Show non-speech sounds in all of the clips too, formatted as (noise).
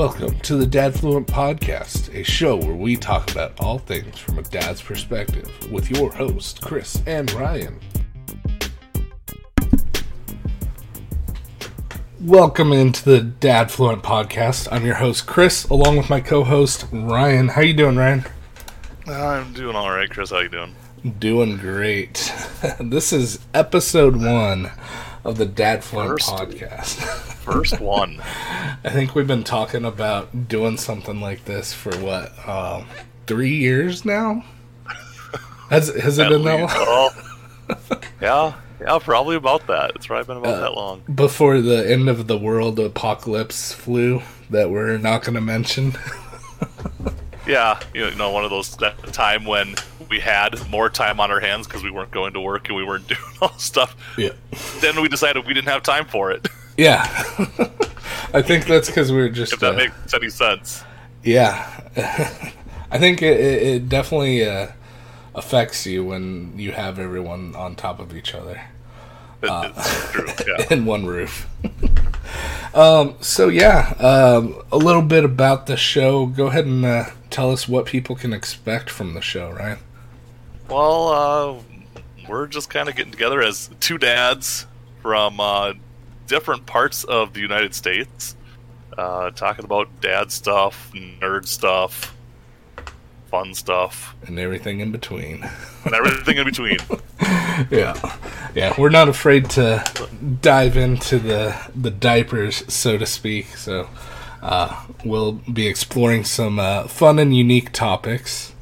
Welcome to the Dad Fluent Podcast, a show where we talk about all things from a dad's perspective with your host, Chris and Ryan. Welcome into the Dad Fluent Podcast. I'm your host, Chris, along with my co-host, Ryan. How you doing, Ryan? I'm doing all right, Chris. How you doing? Doing great. (laughs) this is episode one of the Dadfluent First. Podcast. (laughs) First one. (laughs) I think we've been talking about doing something like this for what, uh, three years now? Has has it been that long? (laughs) yeah, yeah, probably about that. It's probably been about Uh, that long. Before the end of the world apocalypse flu that we're not going to mention. (laughs) Yeah, you know, one of those that time when we had more time on our hands because we weren't going to work and we weren't doing all stuff. Yeah. Then we decided we didn't have time for it. Yeah. (laughs) I think that's because we're just. If that uh, makes any sense. Yeah, (laughs) I think it, it, it definitely uh, affects you when you have everyone on top of each other Uh. true. (laughs) Yeah. in one roof. um, so yeah, um, a little bit about the show. Go ahead and uh, tell us what people can expect from the show, right? Well, uh, we're just kind of getting together as two dads from uh, different parts of the United States, uh, talking about dad stuff, nerd stuff, fun stuff, And everything in between. and everything in between. (laughs) Yeah, yeah. We're not afraid to dive into the the diapers, so to speak. So uh, we'll be exploring some uh, fun and unique topics,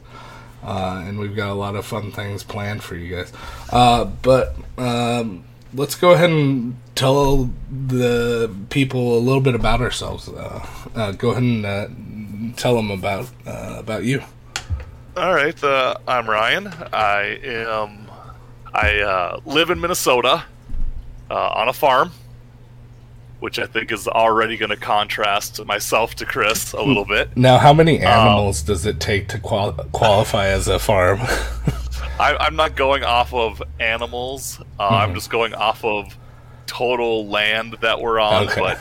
uh, and we've got a lot of fun things planned for you guys. Uh, but um, let's go ahead and tell the people a little bit about ourselves. Uh, uh, go ahead and uh, tell them about uh, about you. All right, uh, I'm Ryan. I am. I uh, live in Minnesota uh, on a farm, which I think is already going to contrast myself to Chris a little bit. Now, how many animals does it take to qual- qualify as a farm? (laughs) I, I'm not going off of animals. Uh, I'm just going off of total land that we're on. Okay. But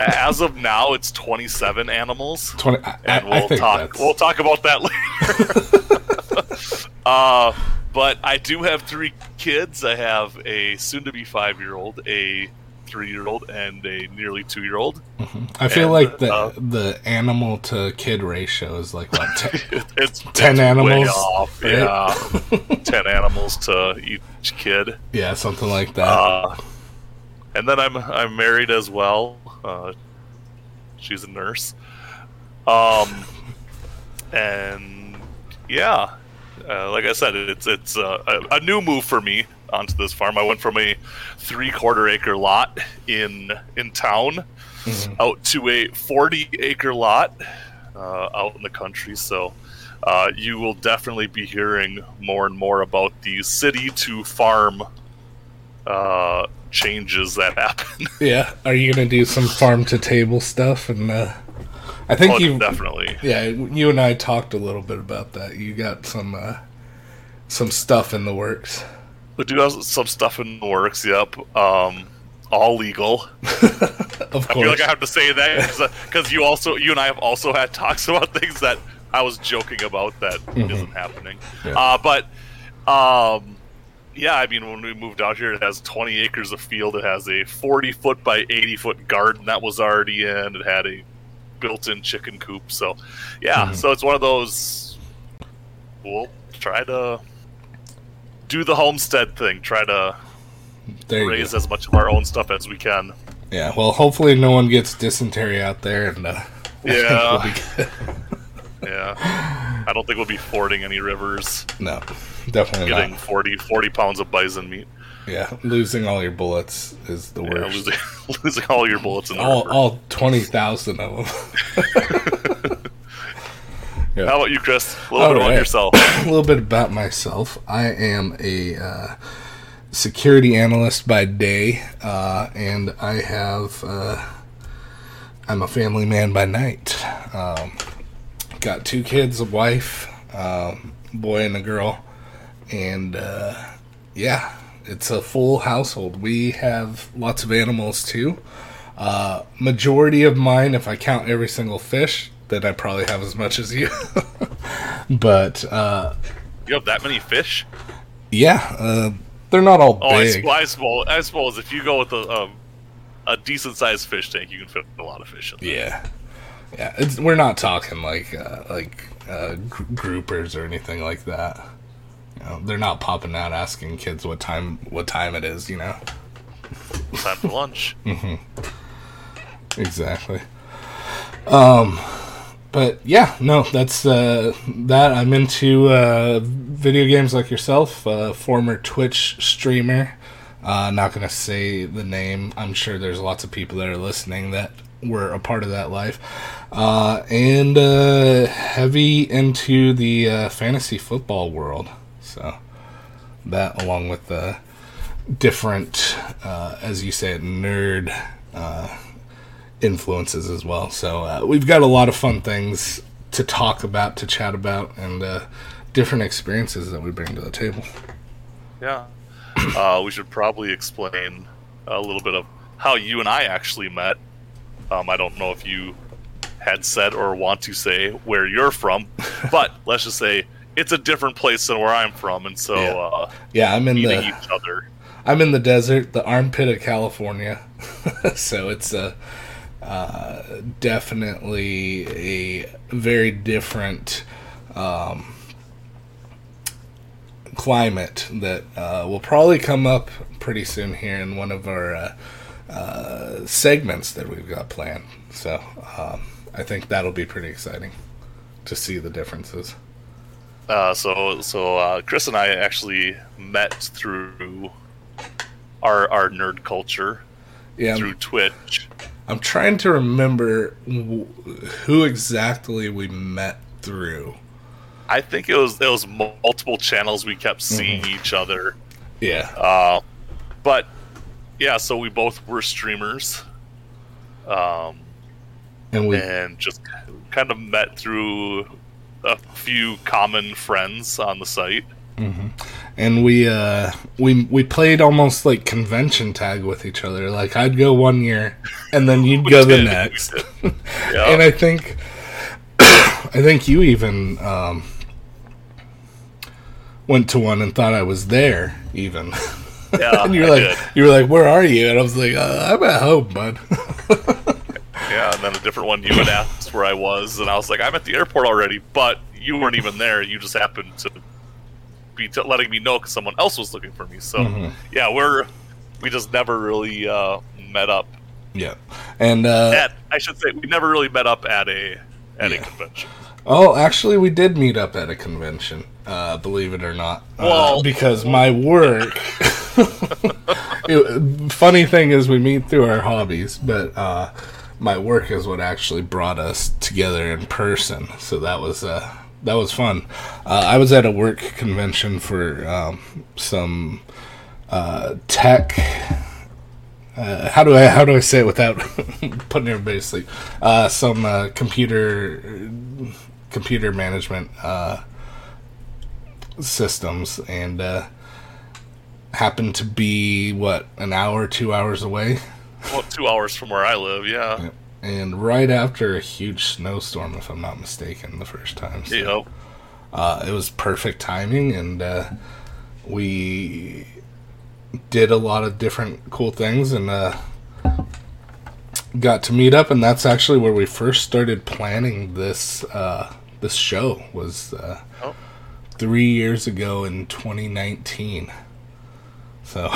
(laughs) as of now, it's 27 animals, 20, I, and we'll think talk. that's- We'll talk about that (laughs) later. (laughs) uh, but I do have three kids. I have a soon-to-be five-year-old, a three-year-old, and a nearly two-year-old. I feel and, like the uh, the animal to kid ratio is like what te- It- it's 10 it's animals, off. right? Yeah, ten animals to each kid. yeah something like that. Uh, and then I'm I'm married as well. Uh, she's a nurse. Um, and yeah, uh, like I said, it's it's uh, a, a new move for me onto this farm. I went from a three quarter acre lot in in town out to a forty acre lot uh, out in the country. So. Uh, you will definitely be hearing more and more about the city to farm uh, changes that happen. (laughs) yeah, are you gonna do some farm to table stuff? And uh, I think oh, you, definitely. yeah, you and I talked a little bit about that. You got some uh, some stuff in the works. We do have some stuff in the works. Yep. Um, all legal. (laughs) Of course. I feel like I have to say that because you also, you and I have also had talks (laughs) about things that I was joking about that not happening. Yeah. Uh, but, um, yeah, I mean, when we moved out here, it has 20 acres of field. It has a 40 foot by 80 foot garden that was already in. It had a built-in chicken coop. So, yeah, so it's one of those. We'll try to do the homestead thing. Try to raise go. as much of our own stuff as we can. Yeah, well, hopefully no one gets dysentery out there, and uh, (laughs) Yeah. we'll. Yeah. I don't think we'll be fording any rivers, no, definitely getting not. 40, 40 pounds of bison meat. Yeah, losing all your bullets is the Yeah, worst. losing, (laughs) losing all your bullets in the all river. all twenty thousand of them. (laughs) yeah. How about you, Chris? A little bit about yourself. (coughs) a little bit about myself. I am a uh, security analyst by day, uh, and I have uh, I'm a family man by night. Um, got two kids, a wife, um, boy and a girl, and uh, yeah, it's a full household. We have lots of animals too. Uh, majority of mine, if I count every single fish, then I probably have as much as you. (laughs) but uh, You have that many fish? yeah, uh, they're not all Oh, I, big. suppose. I suppose if you go with a um, a decent sized fish tank, you can fit a lot of fish in. there. Yeah, yeah. It's, we're not talking like uh, like uh, gr- groupers or anything like that. You know, they're not popping out asking kids what time what time it is. You know, Time for lunch. (laughs) exactly. Um, but yeah, no, that's uh, that. I'm into uh, video games like yourself, uh, former Twitch streamer. Uh, not gonna say the name. I'm sure there's lots of people that are listening that were a part of that life, uh, and uh, heavy into the uh, fantasy football world. So that, along with the different, uh, as you said, nerd uh, influences as well. So uh, we've got a lot of fun things to talk about, to chat about, and uh, different experiences that we bring to the table. Yeah. Uh, we should probably explain a little bit of how you and I actually met. Um, I don't know if you had said or want to say where you're from, (laughs) but let's just say it's a different place than where I'm from, and so Yeah. uh, Yeah, I'm in the each other. I'm in the desert, the armpit of California. (laughs) so it's a uh, definitely a very different um, climate that uh, will probably come up pretty soon here in one of our uh, uh, segments that we've got planned. So um, I think that'll be pretty exciting to see the differences. Uh, so so uh, Chris and I actually met through our our nerd culture Yeah, through Twitch. I'm trying to remember w- who exactly we met through. I think it was it was multiple channels we kept seeing each other. Yeah, Uh, but yeah, so we both were streamers, um, and we and just kind of met through a few common friends on the site. and we uh we we played almost like convention tag with each other. Like I'd go one year, and then you'd (laughs) go the did, we next. (laughs) and I think (coughs) I think you even um, went to one and thought I was there. Even (laughs) yeah, and you're I like did. you were like, "Where are you?" And I was like, uh, "I'm at home, bud." yeah, and then a different one you had where I was, and I was like, I'm at the airport already, but you weren't even there. You just happened to be t- letting me know because someone else was looking for me. So Mhm. yeah, we're we just never really uh, met up yeah, and uh, at. I should say we never really met up at a at Yeah. a convention. Oh, actually, we did meet up at a convention. Uh, believe it or not, uh, Well- because my work. (laughs) it, funny thing is, we meet through our hobbies, but uh, my work is what actually brought us together in person. So that was uh, that was fun. Uh, I was at a work convention for um, some uh, tech. Uh, how do I how do I say it without (laughs) putting everybody to sleep? Uh, some uh, computer computer management uh, systems and happened to be what an hour two hours away Well, two hours from where I live. Yeah. Yep. and right after a huge snowstorm if i'm not mistaken the first time so, Yep. uh, it was perfect timing and uh, we did a lot of different cool things and uh, got to meet up and that's actually where we first started planning this uh, this show was uh, Oh. three years ago in 2019 so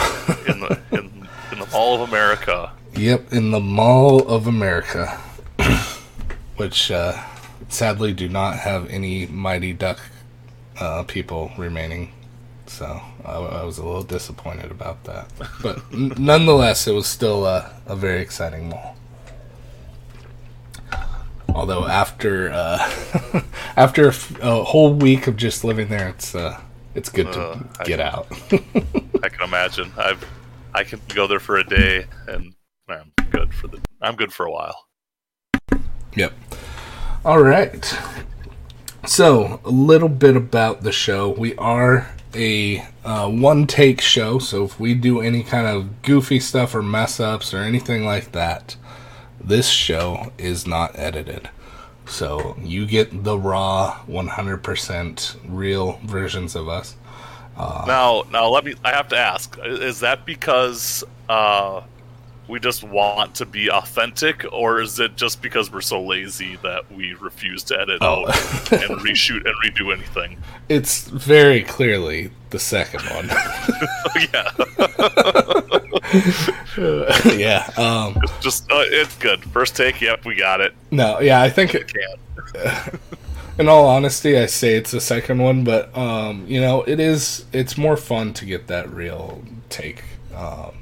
In the in, in the Mall of America. Yep, in the Mall of America, (clears throat) which uh, sadly do not have any Mighty Duck uh, people remaining. So I, I was a little disappointed about that, but (laughs) n- nonetheless, it was still uh, a very exciting mall. Although after uh, (laughs) after a, f- a whole week of just living there, it's uh, it's good to Uh, get out. (laughs) I can imagine. I've I can go there for a day and I'm good for the. I'm good for a while. Yep. All right. So, a little bit about the show. We are a uh, one take show, so if we do any kind of goofy stuff or mess ups or anything like that, this show is not edited. So, you get the raw 100% real versions of us. Now, now let me. I have to ask: Is that because uh, we just want to be authentic, or is it just because we're so lazy that we refuse to edit Oh. out and (laughs) reshoot and redo anything? It's very clearly the second one. (laughs) yeah, (laughs) yeah. Um, just uh, it's good. First take. Yep, we got it. no, yeah, I think it, Can't. In all honesty, I say it's the second one, but um, you know, it is. It's more fun to get that real take. Um,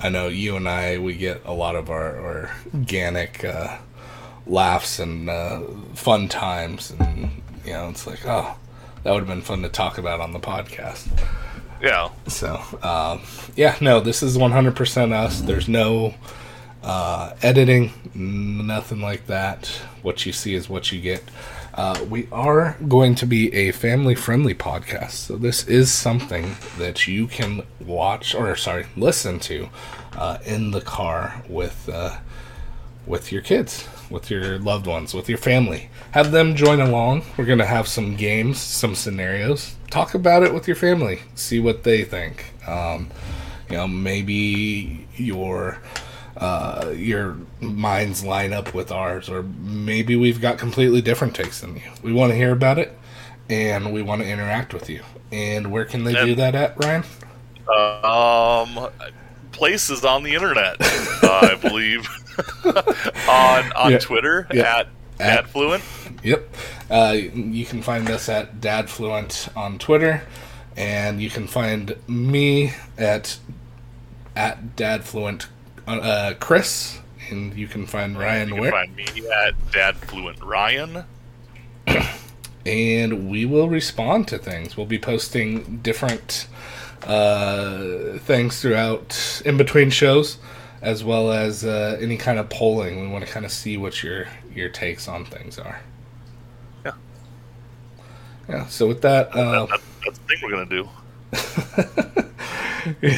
I know you and I, we get a lot of our, organic uh, laughs and uh, fun times, and you know, it's like, oh, that would have been fun to talk about on the podcast. Yeah. So, um, yeah, no, this is 100% us. There's no uh, editing, nothing like that. What you see is what you get. Uh, we are going to be a family friendly podcast. So, this is something that you can watch, or sorry, listen to uh, in the car with. Uh, with your kids, with your loved ones, with your family. Have them join along. We're going to have some games, some scenarios. Talk about it with your family. See what they think. Um, you know, maybe your uh, your minds line up with ours, or maybe we've got completely different takes than you. We want to hear about it, and we want to interact with you. And where can they do that at, Ryan? Um, places on the internet, I believe, (laughs) on on Yeah. Twitter Yeah. at At- AdFluent. Yep. Uh, you can find us at Dadfluent on Twitter, and you can find me at at Dadfluent uh, Chris, and you can find Ryan where You can where, find me at Dad Fluent Ryan. (coughs) and we will respond to things. We'll be posting different uh, things throughout in between shows, as well as uh, any kind of polling. We want to kind of see what your your takes on things are. Yeah. Yeah. So with that, uh, That, that's the thing we're gonna do. (laughs)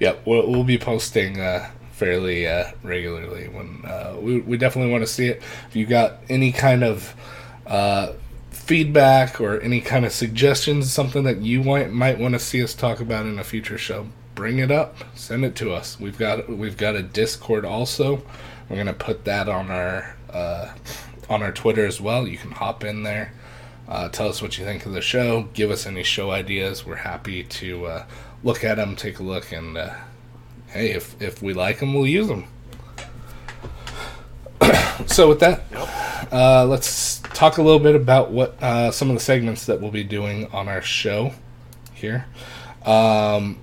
yeah, we'll, we'll be posting uh, fairly uh, regularly. When uh, we we definitely want to see it. If you got any kind of uh, feedback or any kind of suggestions, something that you might might want to see us talk about in a future show, bring it up. Send it to us. We've got we've got a Discord also. We're gonna put that on our uh, on our Twitter as well. You can hop in there. Uh, tell us what you think of the show. Give us any show ideas. We're happy to uh, look at them, take a look, and uh, hey, if if we like them, we'll use them. (clears throat) so with that, uh, let's talk a little bit about what uh, some of the segments that we'll be doing on our show here. Um,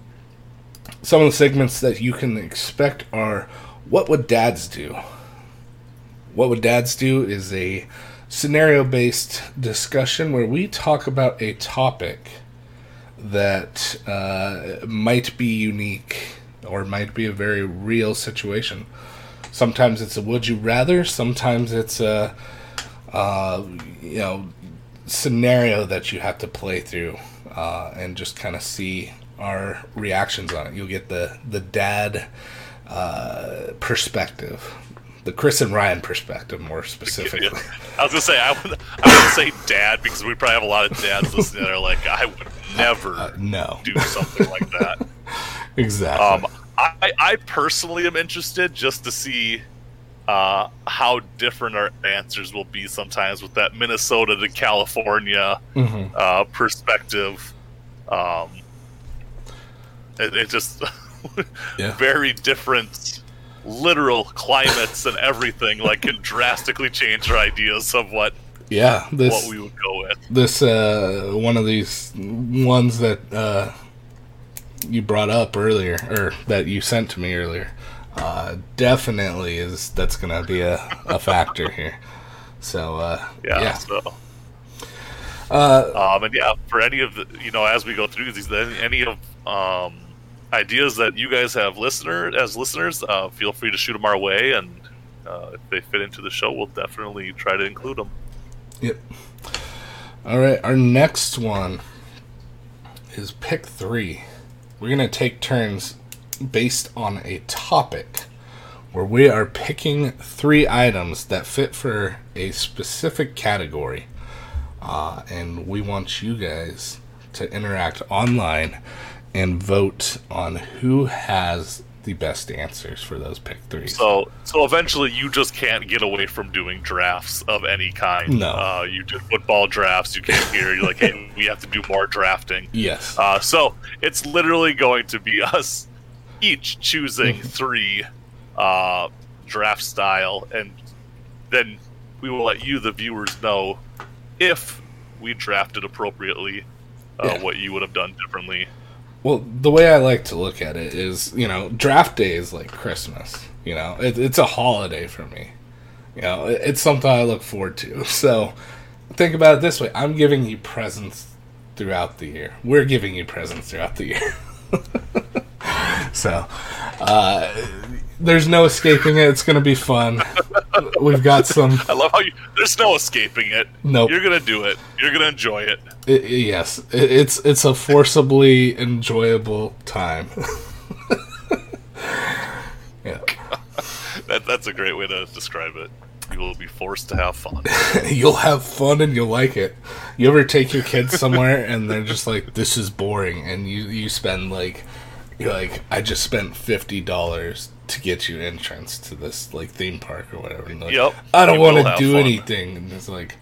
some of the segments that you can expect are what would dads do? What would dads do is a scenario based discussion where we talk about a topic that uh, might be unique or it might be a very real situation. Sometimes it's a would you rather, sometimes it's a uh, you know scenario that you have to play through uh, and just kind of see our reactions on it. You'll get the the dad uh, perspective, the Chris and Ryan perspective, more specifically. (laughs) I was gonna say I would I would say dad because we probably have a lot of dads listening that are like I would (laughs) never Uh, no, do something like that. (laughs) exactly. Um, I, I personally am interested just to see uh, how different our answers will be sometimes with that Minnesota to California Mhm. uh, perspective. Um, it, it just (laughs) Yeah. very different literal climates and everything like can drastically change our ideas of what Yeah, this what we would go with. this uh, one of these ones that uh, you brought up earlier, or that you sent to me earlier, uh, definitely is that's gonna be a, a factor here. So uh, Yeah. yeah, So, Uh, um, and yeah, for any of the, you know, as we go through these, any any of um, ideas that you guys have listener as listeners, uh, feel free to shoot them our way, and uh, if they fit into the show, we'll definitely try to include them. Yep. All right, our next one is pick three. We're gonna take turns based on a topic where we are picking three items that fit for a specific category. Uh, and we want you guys to interact online and vote on who has the best answers for those pick threes. So, so eventually, you just can't get away from doing drafts of any kind. No. uh, you do football drafts. You came here. You're like, hey, we have to do more drafting. (laughs) yes. Uh, so it's literally going to be (laughs) us each choosing three uh, draft style, and then we will let you, the viewers, know if we drafted appropriately, uh, Yeah. what you would have done differently. Well, the way I like to look at it is, you know, draft day is like Christmas. You know, it, it's a holiday for me. You know, it, it's something I look forward to. (laughs) So think about it this way I'm giving you presents throughout the year. We're giving you presents throughout the year. (laughs) so uh, there's no escaping it. It's going to be fun. We've got some. I love how you. There's no escaping it. Nope. You're gonna do it. You're gonna enjoy it. i- yes, it, it's it's a forcibly enjoyable time. (laughs) yeah. (laughs) That, that's a great way to describe it. You will be forced to have fun. (laughs) you'll have fun and you'll like it. You ever take your kids somewhere and they're just like, "This is boring," and you you spend like, you're like, "I just spent fifty dollars to get you entrance to this like theme park or whatever." And like, Yep. I don't want to do fun. anything, and it's like,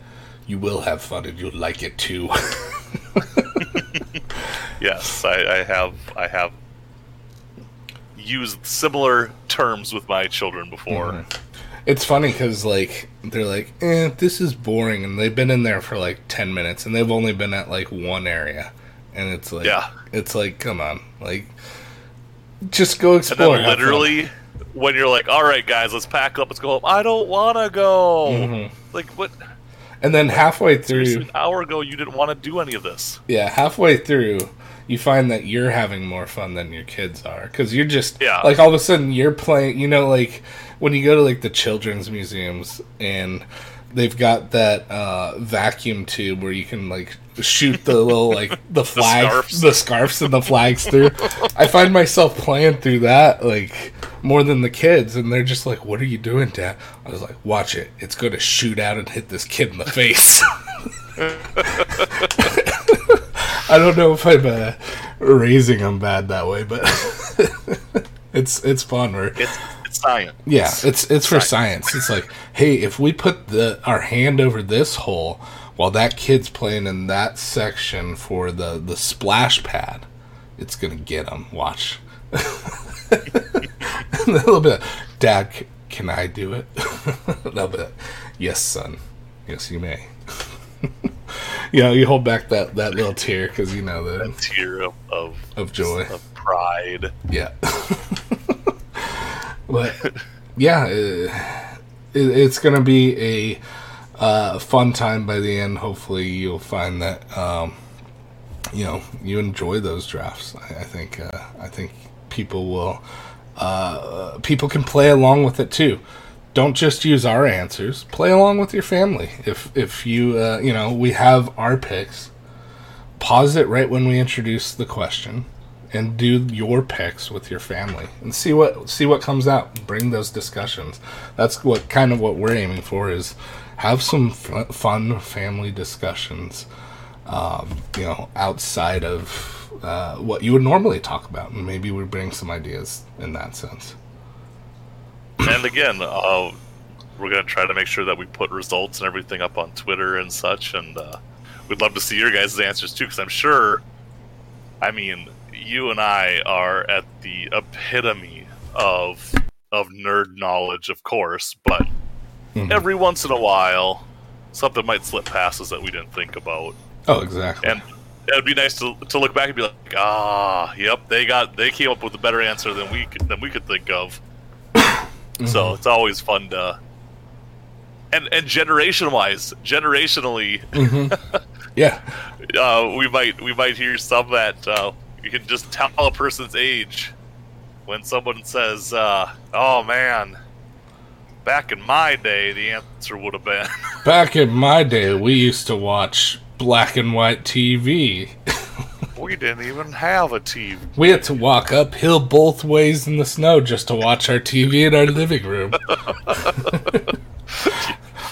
you will have fun and you'll like it too. (laughs) Yes, I, I have. I have used similar terms with my children before. Mhm. It's funny because like they're like, eh, this is boring, and they've been in there for like ten minutes, and they've only been at like one area, and it's like, Yeah. it's like, come on, like, just go And explore. then literally, when you're like, "All right, guys, let's pack up. Let's go home." I don't want to go. Mhm. Like what? and then halfway Seriously, through, an hour ago, you didn't want to do any of this. yeah, halfway through, you find that you're having more fun than your kids are because you're just Yeah. like all of a sudden you're playing. You know, like when you go to like the children's museums and they've got that uh, vacuum tube where you can like shoot the little like (laughs) the flag, scarfs. the scarfs and the flags through. I find myself playing through that like more than the kids, and they're just like, "What are you doing, Dad?" I was like, "Watch it. It's going to shoot out and hit this kid in the face." (laughs) I don't know if I'm uh, raising them bad that way, but (laughs) it's it's fun. Where It's it's science. yeah, it's it's for science. It's like, hey, if we put the our hand over this hole while that kid's playing in that section for the the splash pad, it's gonna get him. Watch. a little bit, Dad. c- Can I do it? a little bit. Yes, son. Yes, you may. (laughs) you know, you hold back that that little tear because you know the Tear of of, of joy. of pride. Yeah. (laughs) but yeah, uh, it, it's going to be a uh, fun time by the end. Hopefully, you'll find that um, you know you enjoy those drafts. I, I think uh, I think people will uh, people can play along with it too. Don't just use our answers. Play along with your family. If if you uh, you know we have our picks, pause it right when we introduce the question and do your picks with your family and see what see what comes out bring those discussions that's what kind of what we're aiming for is have some f- fun family discussions um, you know outside of uh, what you would normally talk about and maybe we bring some ideas in that sense. And again, uh, we're going to try to make sure that we put results and everything up on Twitter and such, and uh, we'd love to see your guys' answers too, because I'm sure, I mean, you and I are at the epitome of of nerd knowledge, of course, but Mhm. every once in a while, something might slip past us that we didn't think about, oh exactly. And it'd be nice to, to look back and be like, ah, yep, they got they came up with a better answer than we could than we could think of. (coughs) So it's always fun to, and and generation wise, generationally, (laughs) yeah. uh, we might we might hear some that uh, you can just tell a person's age when someone says, uh, "Oh man, back in my day, the answer would have been." (laughs) back in my day we used to watch black and white TV. We didn't even have a TV. We had to walk uphill both ways in the snow just to watch our TV in our living room. (laughs)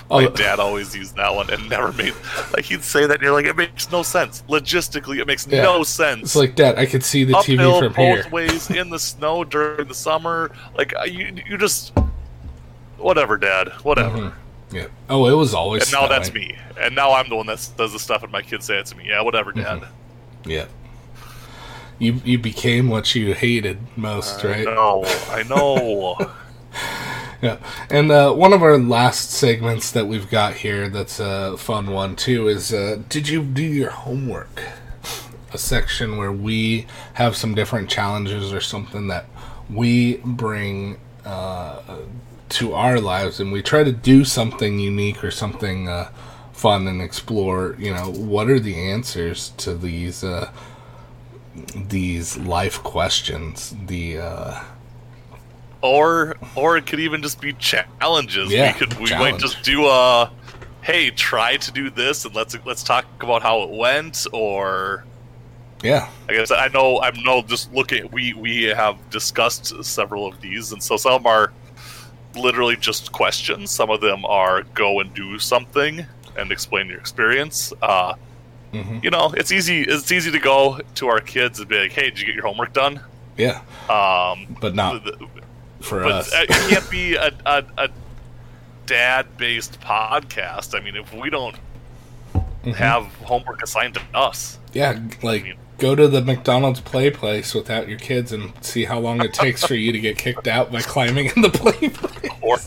My dad always used that one and never made like he'd say that and you're like it makes no sense logistically it makes Yeah. no sense it's like Dad, I could see the TV uphill from both here. ways in the snow during the summer like you you just whatever dad whatever Mhm. Yeah. Oh, it was always. and now that's me and now I'm the one that does the stuff and my kids say it to me yeah whatever dad Yeah. You you became what you hated most, right? no I know (laughs) Yeah. And uh, one of our last segments that we've got here that's a fun one too is uh, Did you do your homework? A section where we have some different challenges or something that we bring uh, to our lives and we try to do something unique or something uh, fun and explore, you know, what are the answers to these. Uh, these life questions the uh or or it could even just be challenges. Yeah, we could we challenge. might just do a hey, try to do this and let's let's talk about how it went or yeah I guess I know I know just looking we we have discussed several of these and so some are literally just questions. Some of them are go and do something and explain your experience. Uh Mhm. you know, it's easy it's easy to go to our kids and be like, "Hey, did you get your homework done?" yeah Um but not for but us uh, it can't be (laughs) a, a, a dad-based podcast. I mean, if we don't Mhm. have homework assigned to us, yeah like go to the mcdonald's play place without your kids and see how long it takes for you to get kicked out by climbing in the play place or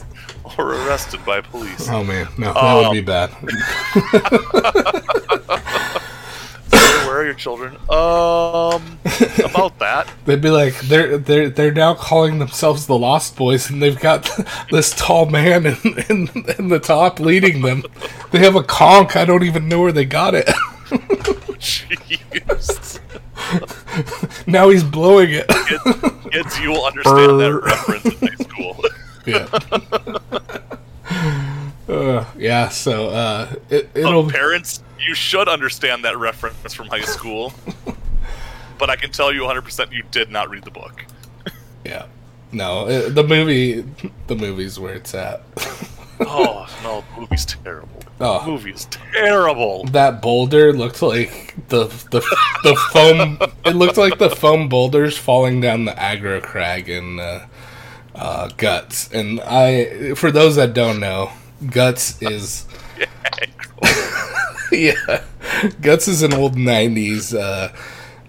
or arrested by police. oh man no that would Um, be bad (laughs) (laughs) Where, where are your children? Um, about that. (laughs) they'd be like they're they're they're now calling themselves the lost boys and they've got this tall man in, in, in the top leading them they have a conch i don't even know where they got it Jeez. Now he's blowing it Kids, kids, you will understand that reference in high school. (laughs) yeah. uh, yeah. So uh, it, it'll. Parents, you should understand that reference from high school. but I can tell you 100% you did not read the book. Yeah. No, it, the movie. The movie's where it's at. Oh, no, the movie's terrible. Oh. The movie is terrible. that boulder looked like the the the foam. It looked like the foam boulders falling down the aggro crag in uh, uh, guts. And I, for those that don't know, guts is (laughs) yeah, guts is an old '90s uh,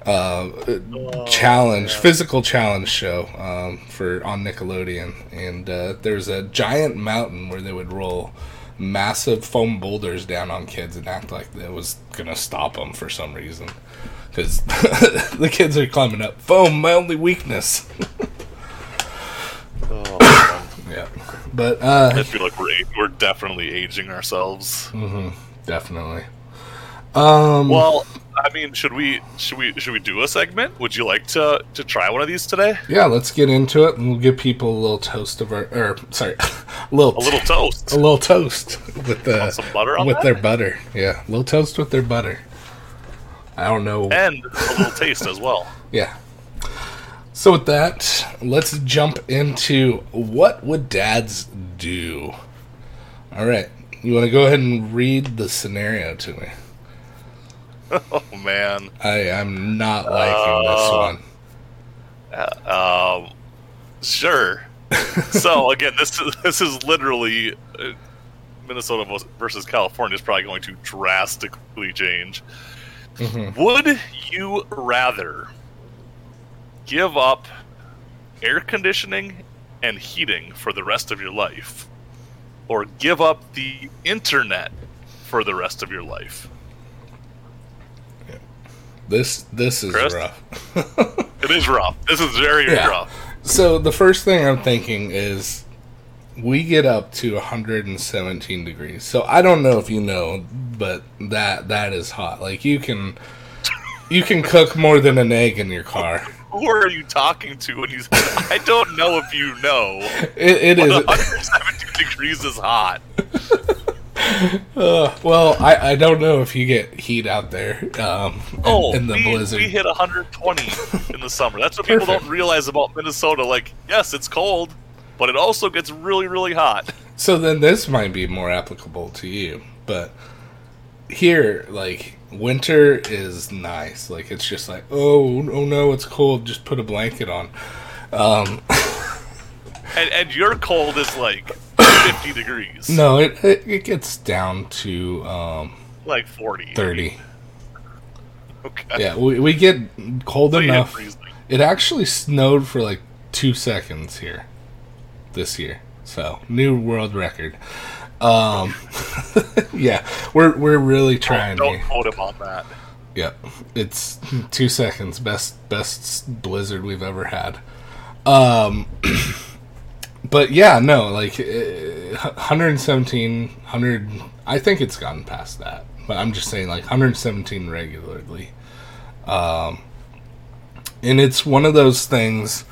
uh, challenge, physical challenge show um, for on Nickelodeon, and uh, there's a giant mountain where they would roll massive foam boulders down on kids and act like it was gonna stop them for some reason. Because (laughs) the kids are climbing up. Foam, my only weakness. (laughs) Oh. (coughs) Yeah, but uh, I feel like we're, we're definitely aging ourselves. definitely. Um, Well, I mean, should we should we should we do a segment? Would you like to to try one of these today? yeah, let's get into it, and we'll give people a little toast of our, or sorry, (laughs) a little, A little toast, a little toast with the some butter with that, their butter. Yeah, a little toast with their butter. I don't know. and a little taste as well. (laughs) Yeah. So with that, let's jump into what would dads do. All right, you want to go ahead and read the scenario to me? (laughs) Oh man, I I'm not liking this Uh, one. um, sure. (laughs) so again, this is this is literally uh, Minnesota versus California is probably going to drastically change. Mhm. Would you rather give up air conditioning and heating for the rest of your life, or give up the internet for the rest of your life? This this is Chris? rough. It is rough. This is very Yeah. rough. So the first thing I'm thinking is we get up to 117 degrees. So I don't know if you know, but that that is hot. Like you can you can cook more than an egg in your car. (laughs) Who are you talking to when you say, I don't know if you know, (laughs) It, it is 117 degrees is hot. (laughs) Uh, well, I, I don't know if you get heat out there um, in, Oh, in the we, blizzard. we hit 120 in the summer. That's what people don't realize about Minnesota. Like, yes, it's cold, but it also gets really, really hot. So then this might be more applicable to you, but here, like winter is nice. Like it's just like, oh, oh no, it's cold. Just put a blanket on. Um, (laughs) And, and your cold is like 50 degrees. no, it, it it gets down to um, Like 40. thirty. Okay. Yeah, we we get cold So enough. It actually snowed for like two seconds here this year. So new world record. Um, (laughs) yeah, we're we're really trying. Don't here. quote him on that. Yep, it's two seconds. Best best blizzard we've ever had. Um, (clears throat) but yeah, no, like uh, 117, 100. I think it's gotten past that, but I'm just saying like 117 regularly. Um, and it's one of those things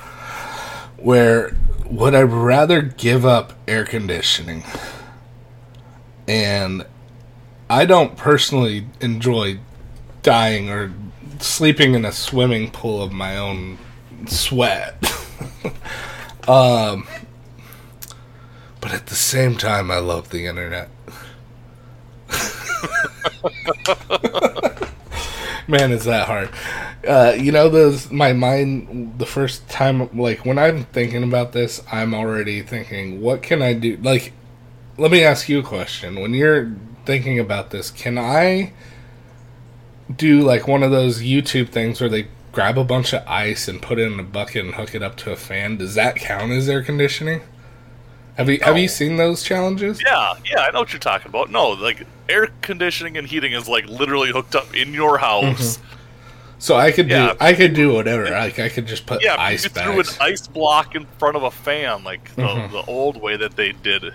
where would I rather give up air conditioning? And I don't personally enjoy dying or sleeping in a swimming pool of my own sweat. (laughs) um, but at the same time, I love the internet. Man, is that hard? Uh, you know, those my mind. The first time, like when I'm thinking about this, I'm already thinking, what can I do? Like, let me ask you a question. When you're thinking about this, can I do like one of those YouTube things where they grab a bunch of ice and put it in a bucket and hook it up to a fan? Does that count as air conditioning? Have you have you seen those challenges? Yeah, yeah, I know what you're talking about. No, like air conditioning and heating is like literally hooked up in your house. So I could Yeah. do I could do whatever. Like I could just put Yeah, ice you threw an ice block in front of a fan, like the, Mhm. the old way that they did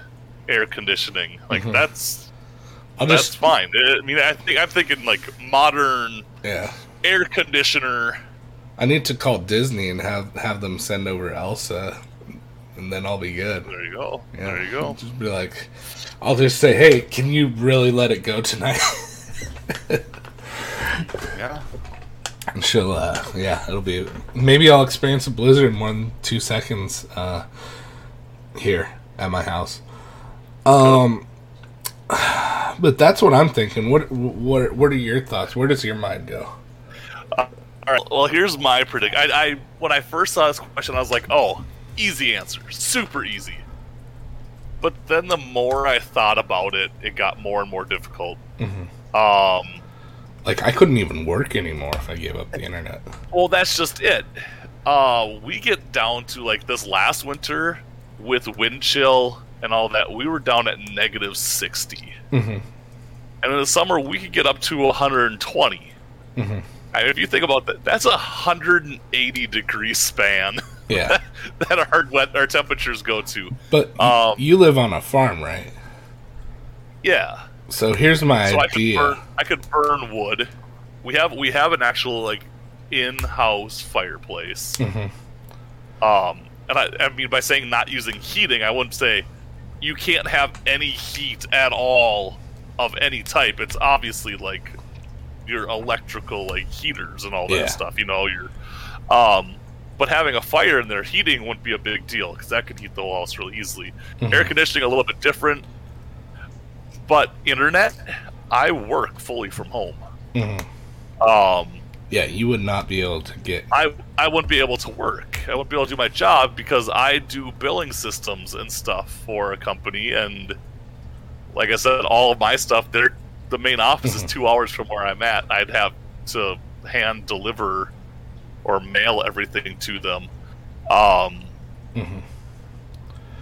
air conditioning. Like Mhm. that's I'll that's just fine. I mean, I think I'm thinking like modern yeah. air conditioner. I need to call Disney and have have them send over Elsa, and then I'll be good. There you go. Yeah. There you go. (laughs) Just be like, I'll just say, hey, can you really let it go tonight? (laughs) Yeah. (laughs) and she'll, uh, yeah, it'll be. Maybe I'll experience a blizzard in one two seconds uh, here at my house. Um, (sighs) but that's what I'm thinking. What what what are your thoughts? Where does your mind go? All right. Well, here's my predict. I, I when I first saw this question, I was like, "Oh, easy answer, super easy." But then the more I thought about it, it got more and more difficult. Um, Like I couldn't even work anymore if I gave up the internet. well, that's just it. Uh, we get down to like this last winter with wind chill and all that. We were down at negative sixty, Mhm. and in the summer we could get up to 120. Mhm. And if you think about that, that's a 180 degree span. (laughs) Yeah, (laughs) that our wet our temperatures go to. but Um, you live on a farm, right? Yeah. So here's my So I could idea. burn I could burn wood. We have we have an actual like in-house fireplace. Mhm. Um and I I mean by saying not using heating, I wouldn't say you can't have any heat at all of any type. It's obviously like your electrical like heaters and all that Yeah. stuff, you know, your um but having a fire in there, heating wouldn't be a big deal because that could heat the walls really easily. Mhm. Air conditioning a little bit different, but internet, I work fully from home. Mhm. Um, Yeah, you would not be able to get. I I wouldn't be able to work. I wouldn't be able to do my job because I do billing systems and stuff for a company, and like I said, all of my stuff. There, the main office is Mhm. two hours from where I'm at. I'd have to hand deliver or mail everything to them. Um, Mhm.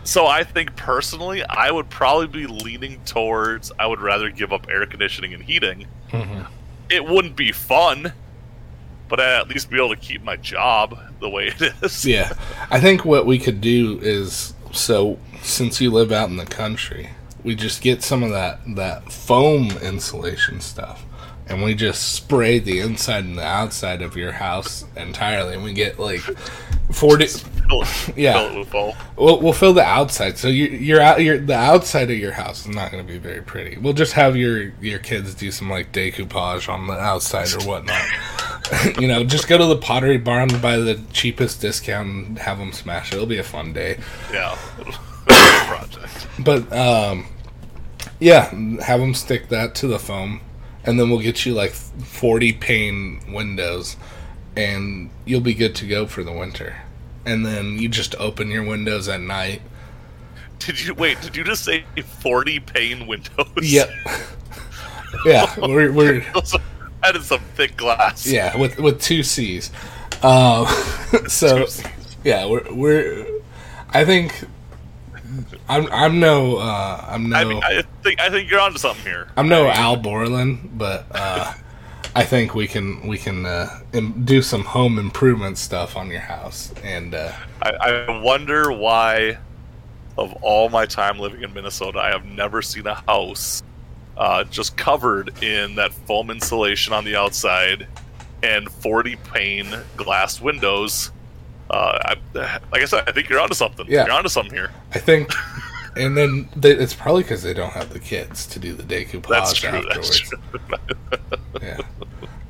So I think personally, I would probably be leaning towards I would rather give up air conditioning and heating. Mhm. It wouldn't be fun, but I'd at least be able to keep my job the way it is. Yeah, I think what we could do is so since you live out in the country, we just get some of that that foam insulation stuff, and we just spray the inside and the outside of your house entirely, and we get like forty. fill it, (laughs) Yeah. fill it. We'll, we'll fill the outside. So you, you're out. You're the outside of your house is not going to be very pretty. We'll just have your your kids do some like decoupage on the outside or whatnot. (laughs) you know, just go to the Pottery Barn, buy the cheapest discount, and have them smash it. It'll be a fun day. Yeah, (coughs) project. But um, yeah, have them stick that to the foam, and then we'll get you like forty pane windows, and you'll be good to go for the winter. And then you just open your windows at night. Did you wait? Did you just say forty pane windows? Yep. (laughs) yeah, we're we're that is some thick glass. yeah with with two C's. Um, (laughs) so Two Cs. yeah, we're we're. I think. I'm I'm no uh, I'm no I mean, I think I think you're onto something here. I'm no Al Borland, but uh, I think we can we can uh, Im- do some home improvement stuff on your house, and uh, I, I wonder why, of all my time living in Minnesota, I have never seen a house uh, just covered in that foam insulation on the outside and 40 pane glass windows. Uh, I, like I said, I think you're onto something. Yeah. You're onto something here. I think, and then they, it's probably because they don't have the kids to do the decoupage That's true. afterwards. That's true. (laughs) Yeah,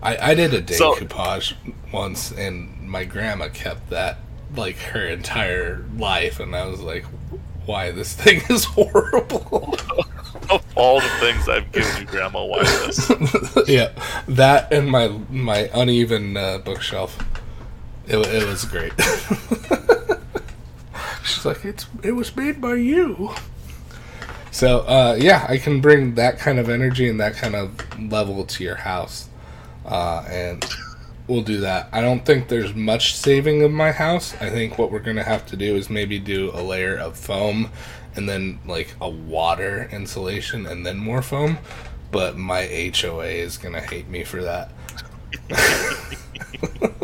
I, I did a So- decoupage once, and my grandma kept that like her entire life, and I was like, "Why this thing (laughs) is horrible." (laughs) of all the things I've given you, Grandma, why this? yeah, that and my my uneven uh, bookshelf. It, it was great. (laughs) She's like, it's it was made by you. So uh, yeah, I can bring that kind of energy and that kind of level to your house, uh, and we'll do that. I don't think there's much saving of my house. I think what we're gonna have to do is maybe do a layer of foam, and then like a water insulation, and then more foam. But my HOA is gonna hate me for that. (laughs) (laughs)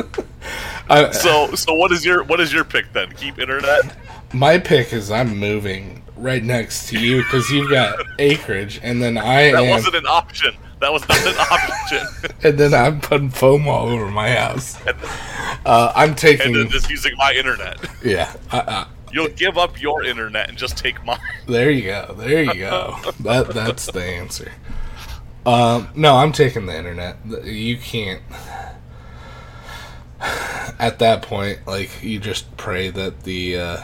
I, So, so what is your what is your pick then? Keep internet. My pick is I'm moving right next to you because you've got acreage, and then I That am, wasn't an option. That was not an (laughs) option. and then I'm putting foam all over my house. and, Uh, I'm taking and then just using my internet. yeah. Uh, uh, You'll give up your internet and just take mine. there you go. There you go. that that's the answer. Um, no, I'm taking the internet. You can't. (sighs) At that point, like you just pray that the uh,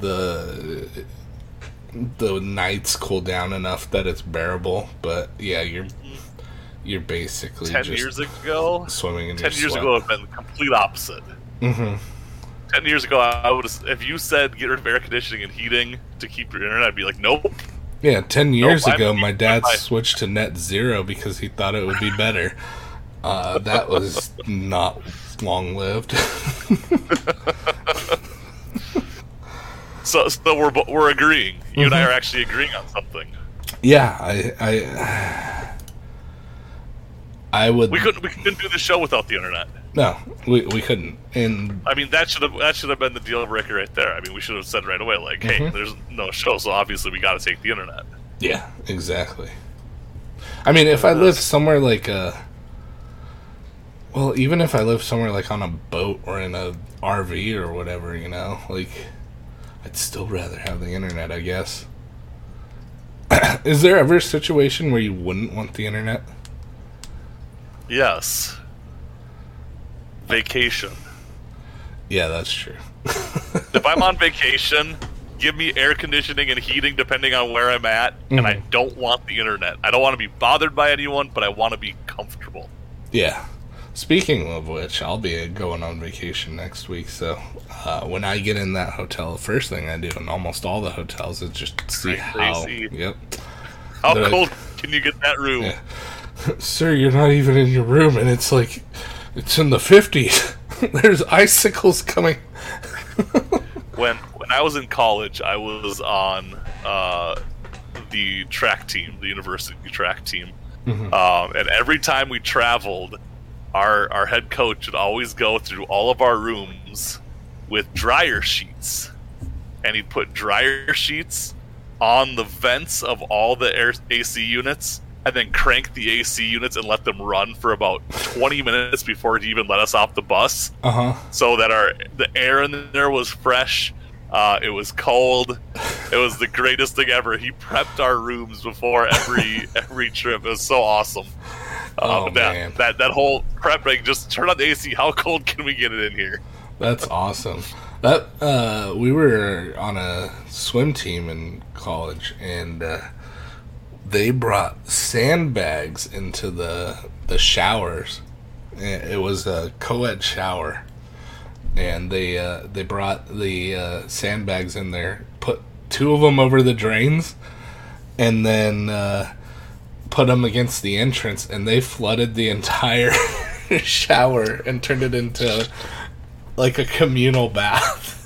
the the nights cool down enough that it's bearable. But yeah, you're you're basically Ten just years ago, swimming in ten years sweat. ago, it would have been the complete opposite. Mm-hmm. Ten years ago, I would have. If you said get rid of air conditioning and heating to keep your internet, I'd be like, nope. Yeah, ten years I'm- ago, my dad I- switched to net zero because he thought it would be better. Uh, that was (laughs) not long lived. (laughs) So, so we're we're agreeing. You and I are mm-hmm. actually agreeing on something. yeah, I, I, I would. We couldn't we couldn't do the show without the internet. no, we we couldn't. And I mean, that should have that should have been the deal breaker right there. I mean, we should have said right away, like, hey, Mhm. there's no show, so obviously we got to take the internet. yeah, exactly. I mean, if I uh, lived somewhere like a, well, even if I live somewhere like on a boat or in a RV or whatever, you know, like, I'd still rather have the internet, I guess. (coughs) Is there ever a situation where you wouldn't want the internet? Yes. Vacation. Yeah, that's true. (laughs) if I'm on vacation, give me air conditioning and heating depending on where I'm at, and I Mhm. don't want the internet. I don't want to be bothered by anyone, but I want to be comfortable. Yeah. Speaking of which, I'll be going on vacation next week. So uh, when I get in that hotel, the first thing I do in almost all the hotels is just see how. Yep. How I- cold can you get that room? Yeah. (laughs) Sir, you're not even in your room, and it's like it's in the fifties. (laughs) There's icicles coming. (laughs) When when I was in college, I was on uh, the track team, the university track team, Mhm. um, and every time we traveled, our our head coach would always go through all of our rooms with dryer sheets, and he'd put dryer sheets on the vents of all the air AC units and then crank the AC units and let them run for about 20 minutes before he even let us off the bus, Uh huh. so that our the air in there was fresh. Uh, it was cold. It was the greatest thing ever. He prepped our rooms before every (laughs) every trip. It was so awesome. Oh, Um, that, man. that that whole prepping, just turn on the AC. How cold can we get it in here? That's awesome. That uh, we were on a swim team in college, and uh, they brought sandbags into the the showers. It it was a co-ed shower, and they uh, they brought the uh, sandbags in there, put two of them over the drains, and then uh, put them against the entrance, and they flooded the entire (laughs) shower and turned it into like a communal bath. (laughs)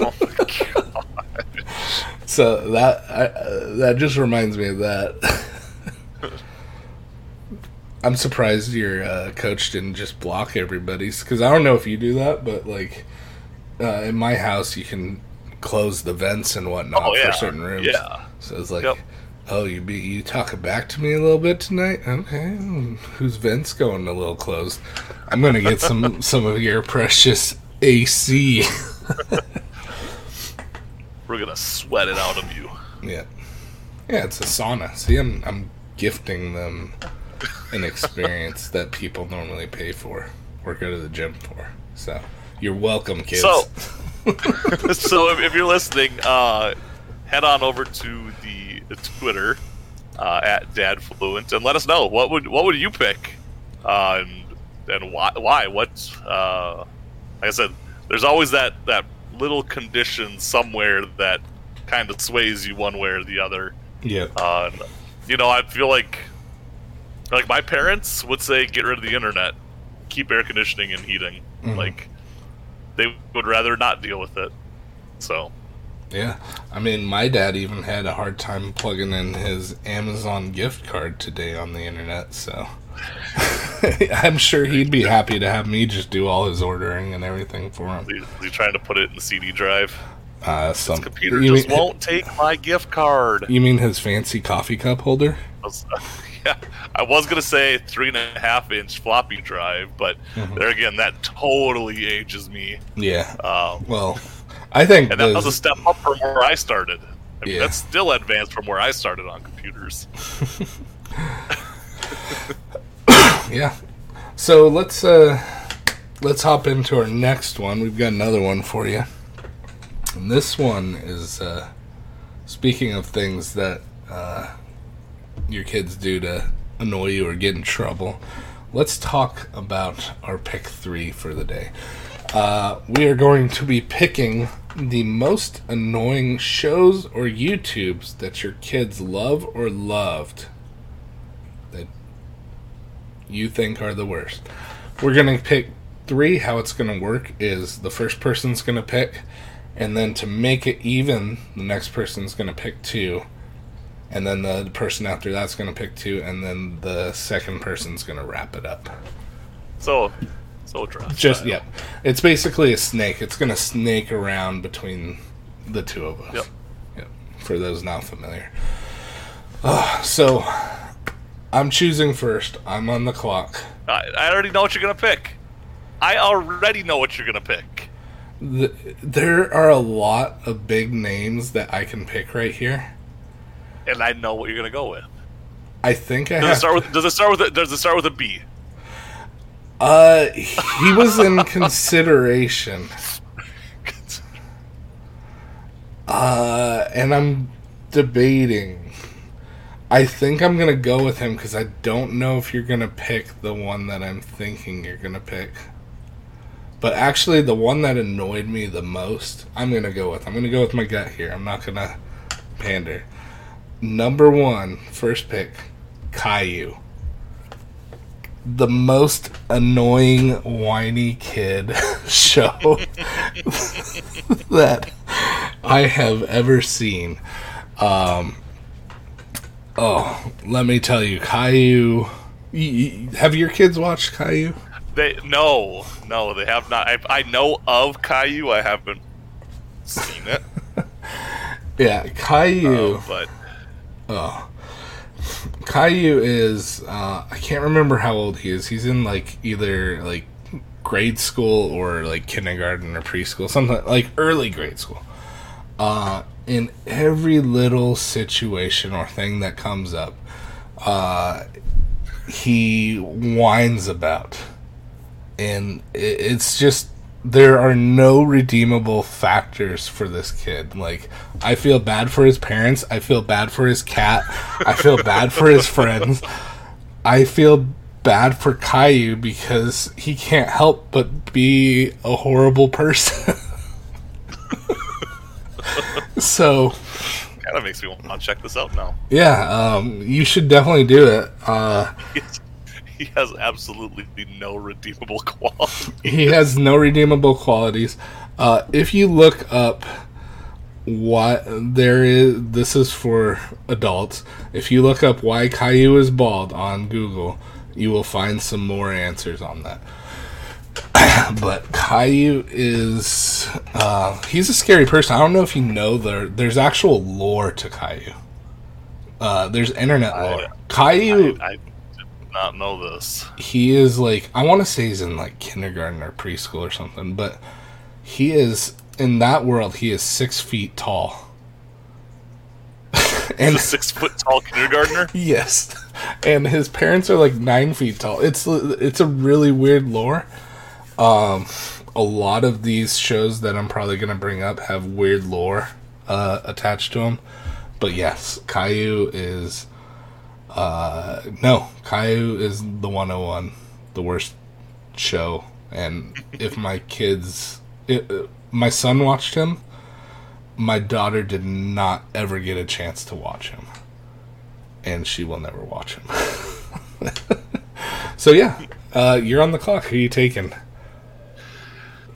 Oh my god! So that I, uh, that just reminds me of that. (laughs) I'm surprised your uh, coach didn't just block everybody's because I don't know if you do that, but like uh, in my house, you can close the vents and whatnot Oh yeah, for certain rooms. yeah. So it's like, Yep. oh, you be you talking back to me a little bit tonight? Okay, whose vents going a little closed? I'm gonna get some (laughs) some of your precious AC. (laughs) We're gonna sweat it out of you. Yeah, yeah, it's a sauna. See, I'm I'm gifting them an experience that people normally pay for or go to the gym for. So you're welcome, kids. So, (laughs) (laughs) so if, if you're listening, uh, head on over to the, Twitter uh, at DadFluent and let us know what would what would you pick, uh, and and why why what uh, like I said, there's always that that little condition somewhere that kind of sways you one way or the other. yeah, Uh, and, you know, I feel like like my parents would say get rid of the internet, keep air conditioning and heating. Mhm. Like they would rather not deal with it. So yeah. I mean, my dad even had a hard time plugging in his Amazon gift card today on the internet. So (laughs) I'm sure he'd be happy to have me just do all his ordering and everything for him. they, they're trying to put it in the CD drive. Uh, some Computer you just mean, won't take my gift card. You mean his fancy coffee cup holder? (laughs) I was, (laughs) yeah, I was gonna say three and a half inch floppy drive, but Mhm. there again, that totally ages me. Yeah. Um, Well, I think and that was a step up from where I started. I mean, Yeah. that's still advanced from where I started on computers. (laughs) yeah. So let's uh let's hop into our next one. We've got another one for you. And this one is uh speaking of things that uh your kids do to annoy you or get in trouble. Let's talk about our pick 3 for the day. Uh, we are going to be picking the most annoying shows or YouTubes that your kids love or loved that you think are the worst. We're going to pick three. How it's going to work is the first person's going to pick, and then to make it even, the next person's going to pick two, and then the person after that's going to pick two, and then the second person's going to wrap it up. So, so draft. Just style. yeah, it's basically a snake. It's gonna snake around between the two of us. Yep. Yep. For those not familiar. Uh, so I'm choosing first. I'm on the clock. I, I already know what you're gonna pick. I already know what you're gonna pick. The, there are a lot of big names that I can pick right here. And I know what you're gonna go with. I think I Does it have. start with? Does it start with? A, does it start with a B? uh, he was in (laughs) consideration. Uh, and I'm debating. I think I'm gonna go with him because I don't know if you're gonna pick the one that I'm thinking you're gonna pick. But actually, the one that annoyed me the most, I'm gonna go with. I'm gonna go with my gut here. I'm not gonna pander. Number one, first pick, Caillou. The most annoying whiny kid (laughs) show (laughs) that I have ever seen. Um, oh, let me tell you, Caillou. Have your kids watched Caillou? They no, no, they have not. I, I know of Caillou. I haven't seen it, (laughs) Yeah, Caillou. uh, but Oh. Caillou is uh, I can't remember how old he is. He's in like either like grade school or like kindergarten or preschool, something like early grade school. Uh, in every little situation or thing that comes up, uh, he whines about, and it, it's just there are no redeemable factors for this kid. Like, I feel bad for his parents. I feel bad for his cat. I feel bad for his friends. I feel bad for Caillou because he can't help but be a horrible person. (laughs) so, Kind of makes me want to check this out now. yeah, um, you should definitely do it. Uh, (laughs) (laughs) He has absolutely no redeemable (laughs) quality. he has no redeemable qualities. Uh, if you look up what there is, this is for adults. If you look up why Caillou is bald on Google, you will find some more answers on that. (coughs) but Caillou is uh, he's a scary person. I don't know if you know there there's actual lore to Caillou. Uh, there's internet lore. Caillou I, I not know this. he is like I want to say he's in like kindergarten or preschool or something, but he is in that world. He is six feet tall, (laughs) and The six foot tall kindergartner. (laughs) yes, and his parents are like nine feet tall. It's it's a really weird lore. Um, a lot of these shows that I'm probably gonna bring up have weird lore uh, attached to them, but yes, Caillou is. Uh, no, Caillou is the 101, the worst show. And if my kids, it, uh, my son watched him, my daughter did not ever get a chance to watch him. And she will never watch him. (laughs) so, yeah, uh, you're on the clock. Who are you taking?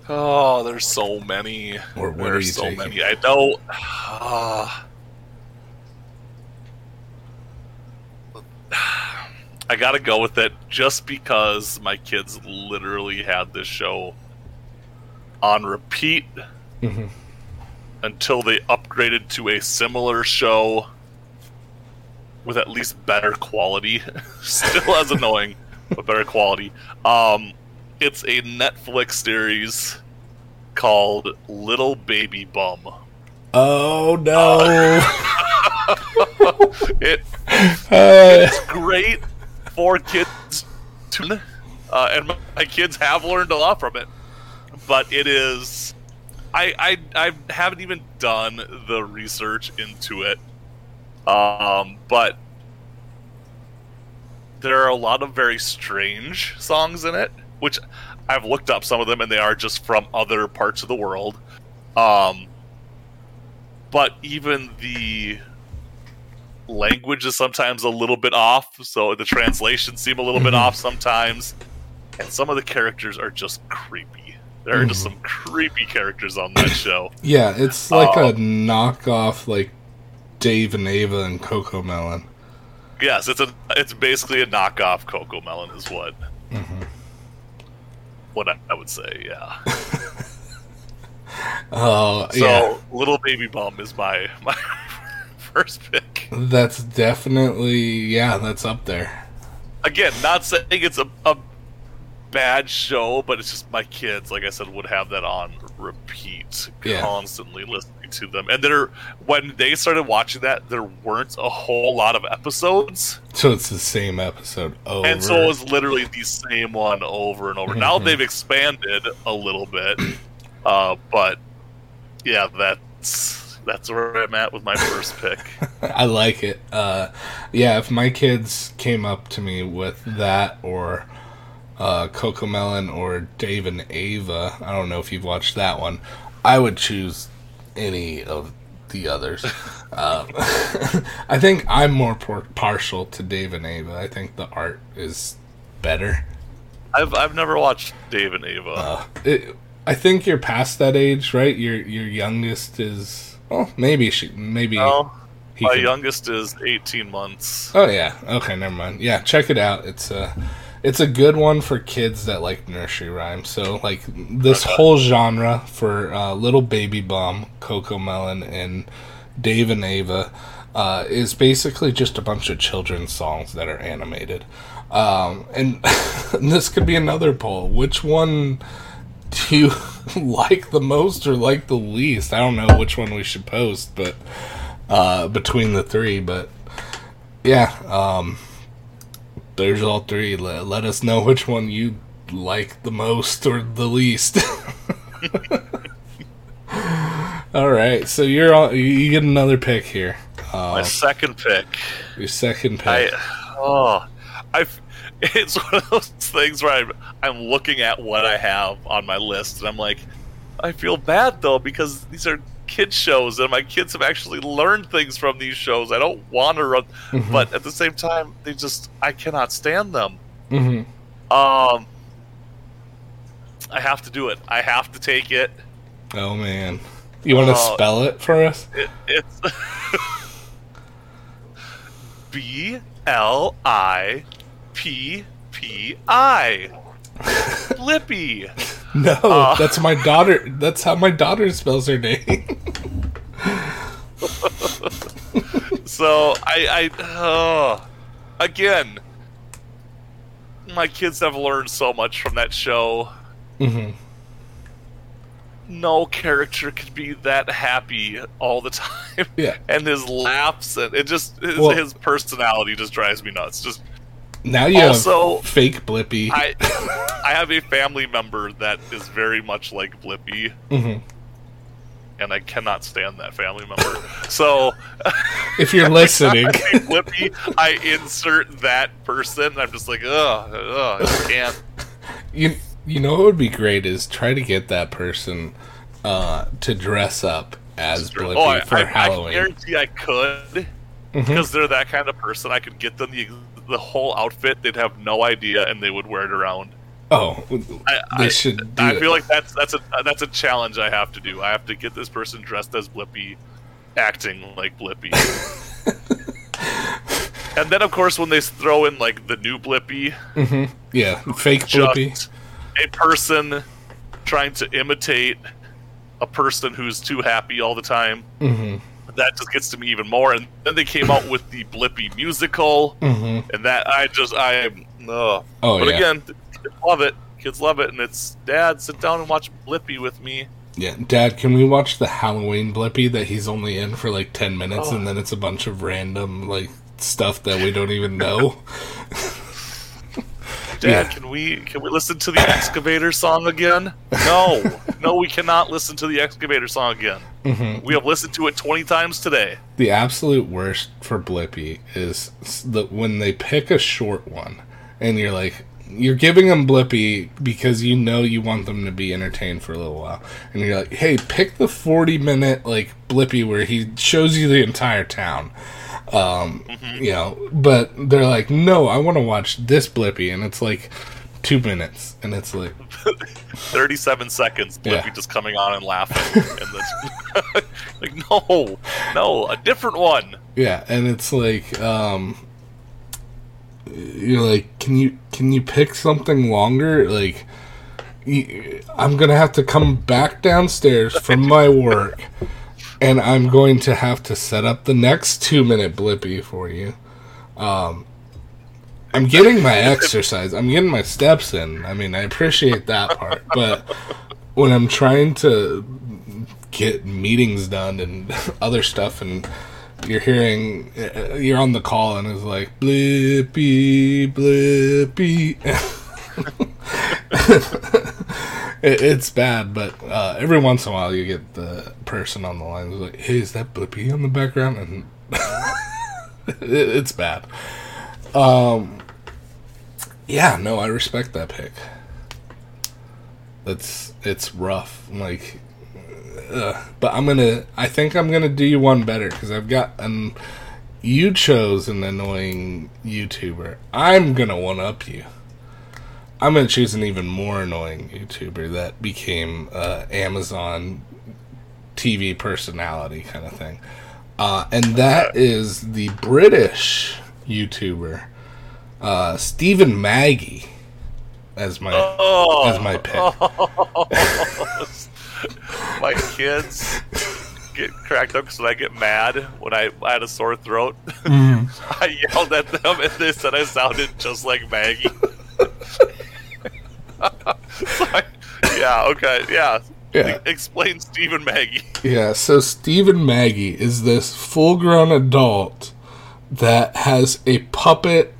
Oh, there's so many. Or what there's are you so taking? many. I know. ah. (sighs) (sighs) I gotta go with it just because my kids literally had this show on repeat Mhm. until they upgraded to a similar show with at least better quality. (laughs) Still as annoying, but better quality. Um, it's a Netflix series called Little Baby Bum. Oh, no. It (laughs) Uh, it's great kids uh, and my kids have learned a lot from it. But it is I, I i haven't even done the research into it. Um but there are a lot of very strange songs in it which i've looked up some of them and they are just from other parts of the world. Um but even the language is sometimes a little bit off, so the translations seem a little bit Mhm. off sometimes, and some of the characters are just creepy. There are just Mhm. some creepy characters on that (coughs) show. yeah, it's like Oh. a knockoff, like Dave and Ava and Cocomelon. yes, it's a it's basically a knockoff Cocomelon, is what Mhm. what I, I would say. Yeah. (laughs) Oh, So yeah. Little Baby Bum is my my first pick. That's definitely yeah, that's up there. Again, not saying it's a, a bad show, but it's just my kids, like I said, would have that on repeat, Yeah. constantly listening to them. And there, when they started watching that, there weren't a whole lot of episodes, So it's the same episode over. and so it was literally the same one over and over. Now Mhm. they've expanded a little bit, (clears throat) uh, but yeah, that's that's where I'm at with my first pick. (laughs) I like it. Uh, yeah, if my kids came up to me with that or uh, Cocomelon or Dave and Ava, I don't know if you've watched that one, I would choose any of the others. (laughs) uh, (laughs) I think I'm more por- partial to Dave and Ava. I think the art is better. I've I've never watched Dave and Ava. Uh, it, I think you're past that age, right? Your your youngest is well, maybe she maybe no, he my could- youngest is 18 months. Oh yeah. Okay, never mind. Yeah, check it out. It's a it's a good one for kids that like nursery rhymes. So like this Okay. whole genre for uh, Little Baby Bum, Cocomelon, and Dave and Ava. uh, is basically just a bunch of children's songs that are animated. Um, and (laughs) this could be another poll. Which one do you (laughs) like the most or like the least? I don't know which one we should post, but uh, between the three, but yeah, um, there's all three. Let, let us know which one you like the most or the least. (laughs) all right, so you're all, you get another pick here. My second pick. Your second pick. I oh, I. (laughs) It's one of those things where I'm I'm looking at what I have on my list, and I'm like, I feel bad though because these are kid shows, and my kids have actually learned things from these shows. I don't want to run, Mhm. but at the same time, they just I cannot stand them. hmm Um, I have to do it. I have to take it. Oh man, you want to Uh, spell it for us? it it's (laughs) B L I P P I. (laughs) Blippi. No, uh, that's my daughter. That's how my daughter spells her name. (laughs) So I, I, uh, again, my kids have learned so much from that show. hmm No character could be that happy all the (laughs) time, Yeah. and his laughs and it just his, Well- his personality just drives me nuts. Just Now you Also, have fake Blippi. I, (laughs) I have a family member that is very much like Blippi, Mhm. and I cannot stand that family member. So (laughs) If you're listening, (laughs) I Blippi, I insert that person. I'm just like, ugh, ugh, I can't. you you know what would be great is try to get that person uh, to dress up as Blippi Oh, I, for I, I Halloween. guarantee I could because they're that kind of person. I could get them the the whole outfit. They'd have no idea, and they would wear it around. Oh, I, I, should. Do I feel like that's that's a that's a challenge I have to do. I have to get this person dressed as Blippi, acting like Blippi. (laughs) and then, of course, when they throw in like the new Blippi, Mhm. yeah, fake Blippi. a person trying to imitate a person who's too happy all the time. hmm That just gets to me even more. And then they came out with the Blippi musical, hmm and that I just I am. Oh but yeah, again, kids love it. Kids love it, and it's Dad, sit down and watch Blippi with me. yeah. Dad, can we watch the Halloween Blippi that he's only in for like ten minutes, Oh. and then it's a bunch of random like stuff that we don't even know. (laughs) Dad, Yeah. can we can we listen to the excavator song again? No, (laughs) no, we cannot listen to the excavator song again. hmm We have listened to it twenty times today. The absolute worst for Blippi is the when they pick a short one, and you're like, you're giving them Blippi because you know you want them to be entertained for a little while, and you're like, hey, pick the 40 minute like Blippi where he shows you the entire town. Um, you know, but they're like, no, I want to watch this Blippi, and it's like two minutes, and it's like, (laughs) Thirty-seven seconds, Blippi Yeah. just coming on and laughing, (laughs) and that's (laughs) like, no, no, a different one. Yeah, and it's like um you're like, can you can you pick something longer? Like I'm going to have to come back downstairs from my work and I'm going to have to set up the next 2 minute blippi for you. Um I'm getting my (laughs) exercise. I'm getting my steps in. I mean, I appreciate that part, but when I'm trying to get meetings done and (laughs) other stuff and you're hearing uh, you're on the call and it's like blippi blippi (laughs) (laughs) it, it's bad but uh, every once in a while you get the person on the line who's like hey is that blippi on the background and (laughs) it, it's bad um yeah no i respect that pick that's it's rough like Ugh. But I'm gonna. I think I'm gonna do you one better because I've got an. You chose an annoying YouTuber. I'm gonna one up you. I'm gonna choose an even more annoying YouTuber that became uh, Amazon TV personality kind of thing, uh, and that is the British YouTuber uh, Steve and Maggie as my Oh, as my pick. (laughs) my kids get cracked up because I get mad when I, I had a sore throat, Mm-hmm. (laughs) I yelled at them and they said I sounded just like Maggie. (laughs) Yeah. Okay. Yeah. Yeah. Explain Steve and Maggie. Yeah, so Steve and Maggie is this full grown adult that has a puppet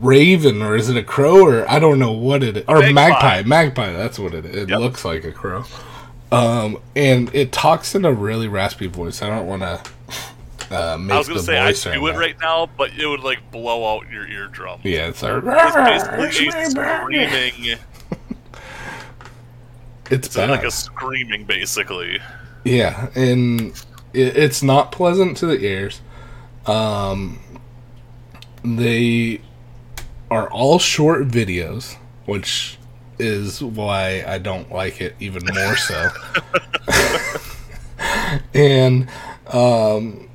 raven, or is it a crow, or I don't know what it is. Or Magpie. magpie. Magpie, that's what it is. It Yep. looks like a crow. Um, and it talks in a really raspy voice. I don't want to uh, I was gonna say I do it now. right now, but it would like blow out your eardrum. Yeah, it's like, It's basically screaming. (laughs) It's It's like a screaming, basically. Yeah, and it, it's not pleasant to the ears. Um, they are all short videos, which is why I don't like it even more so. (laughs) (laughs) and um,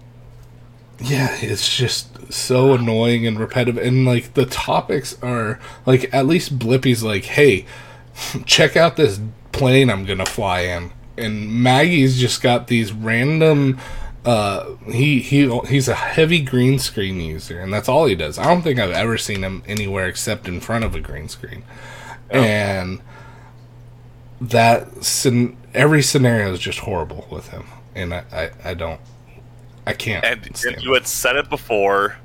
yeah, it's just so annoying and repetitive. And like the topics are like at least Blippi's like, hey, (laughs) check out this plane I'm gonna fly in. And Maggie's just got these random. Uh, he he he's a heavy green screen user, and that's all he does. I don't think I've ever seen him anywhere except in front of a green screen. And that every scenario is just horrible with him, and I I, I don't I can't. And, you had said it before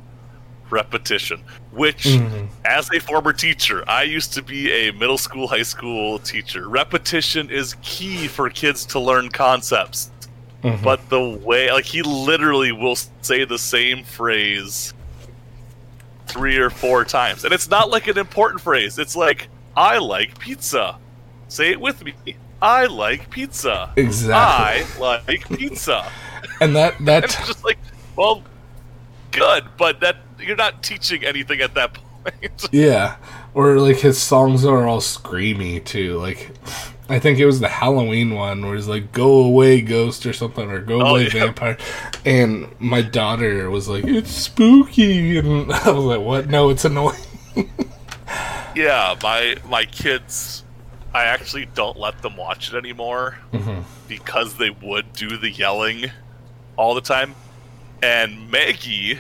repetition, which, Mhm. as a former teacher, I used to be a middle school, high school teacher. Repetition is key for kids to learn concepts. Mhm. But the way, like, he literally will say the same phrase three or four times. And it's not like an important phrase. It's like, I like pizza. Say it with me. I like pizza. Exactly. I like pizza. And that (laughs) that just like, well, good, but that you're not teaching anything at that (laughs) point. Yeah, or like his songs are all screamy too. Like, I think it was the Halloween one where he's like "Go away, ghost" or something, or "Go Oh, away, yeah. vampire." And my daughter was like, "It's spooky," and (laughs) I was like, "What? No, it's annoying." yeah, my my kids, I actually don't let them watch it anymore Mhm. because they would do the yelling all the time. And Maggie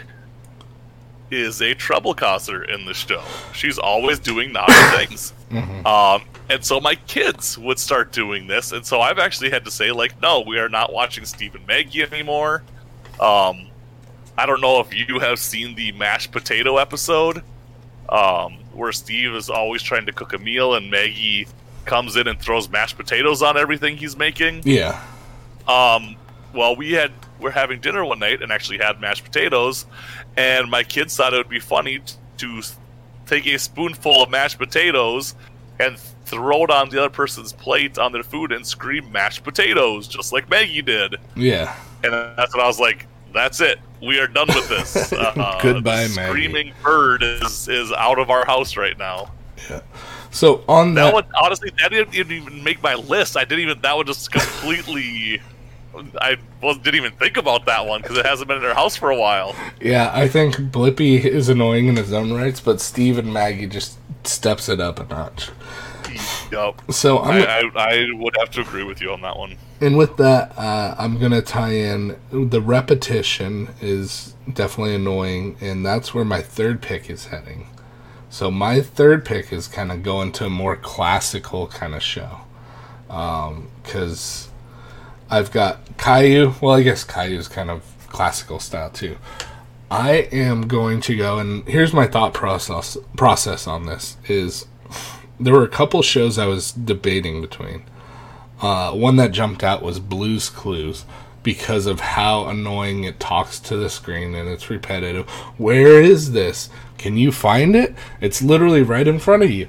is a trouble causer in the show. She's always doing naughty (laughs) things. Mhm. Um, and so my kids would start doing this, and so I've actually had to say, like, no, we are not watching Steve and Maggie anymore. Um, I don't know if you have seen the mashed potato episode, um, where Steve is always trying to cook a meal, and Maggie comes in and throws mashed potatoes on everything he's making. Yeah, Um, well, we had we're having dinner one night and actually had mashed potatoes, and my kids thought it would be funny t- to take a spoonful of mashed potatoes and throw it on the other person's plate on their food and scream mashed potatoes, just like Maggie did. yeah, And that's when I was like, "That's it. We are done with this. (laughs) Uh, Goodbye, Maggie." Screaming bird is is out of our house right now." Yeah. So on That that, one, honestly, that didn't even make my list. I didn't even. That one just completely. I was, didn't even think about that one because it hasn't been in our house for a while. yeah, I think Blippi is annoying in his own rights, but Steve and Maggie just steps it up a notch. Yup. So I'm I, I, I would have to agree with you on that one. And with that, uh, I'm gonna tie in the repetition is definitely annoying, and that's where my third pick is heading. So my third pick is kind of going to a more classical kind of show, because I've got Caillou. Well, I guess Caillou's kind of classical style too. I am going to go, and here's my thought process process on this: is there were a couple shows I was debating between. Uh, one that jumped out was Blues Clues because of how annoying it talks to the screen and it's repetitive. Where is this? Can you find it? It's literally right in front of you.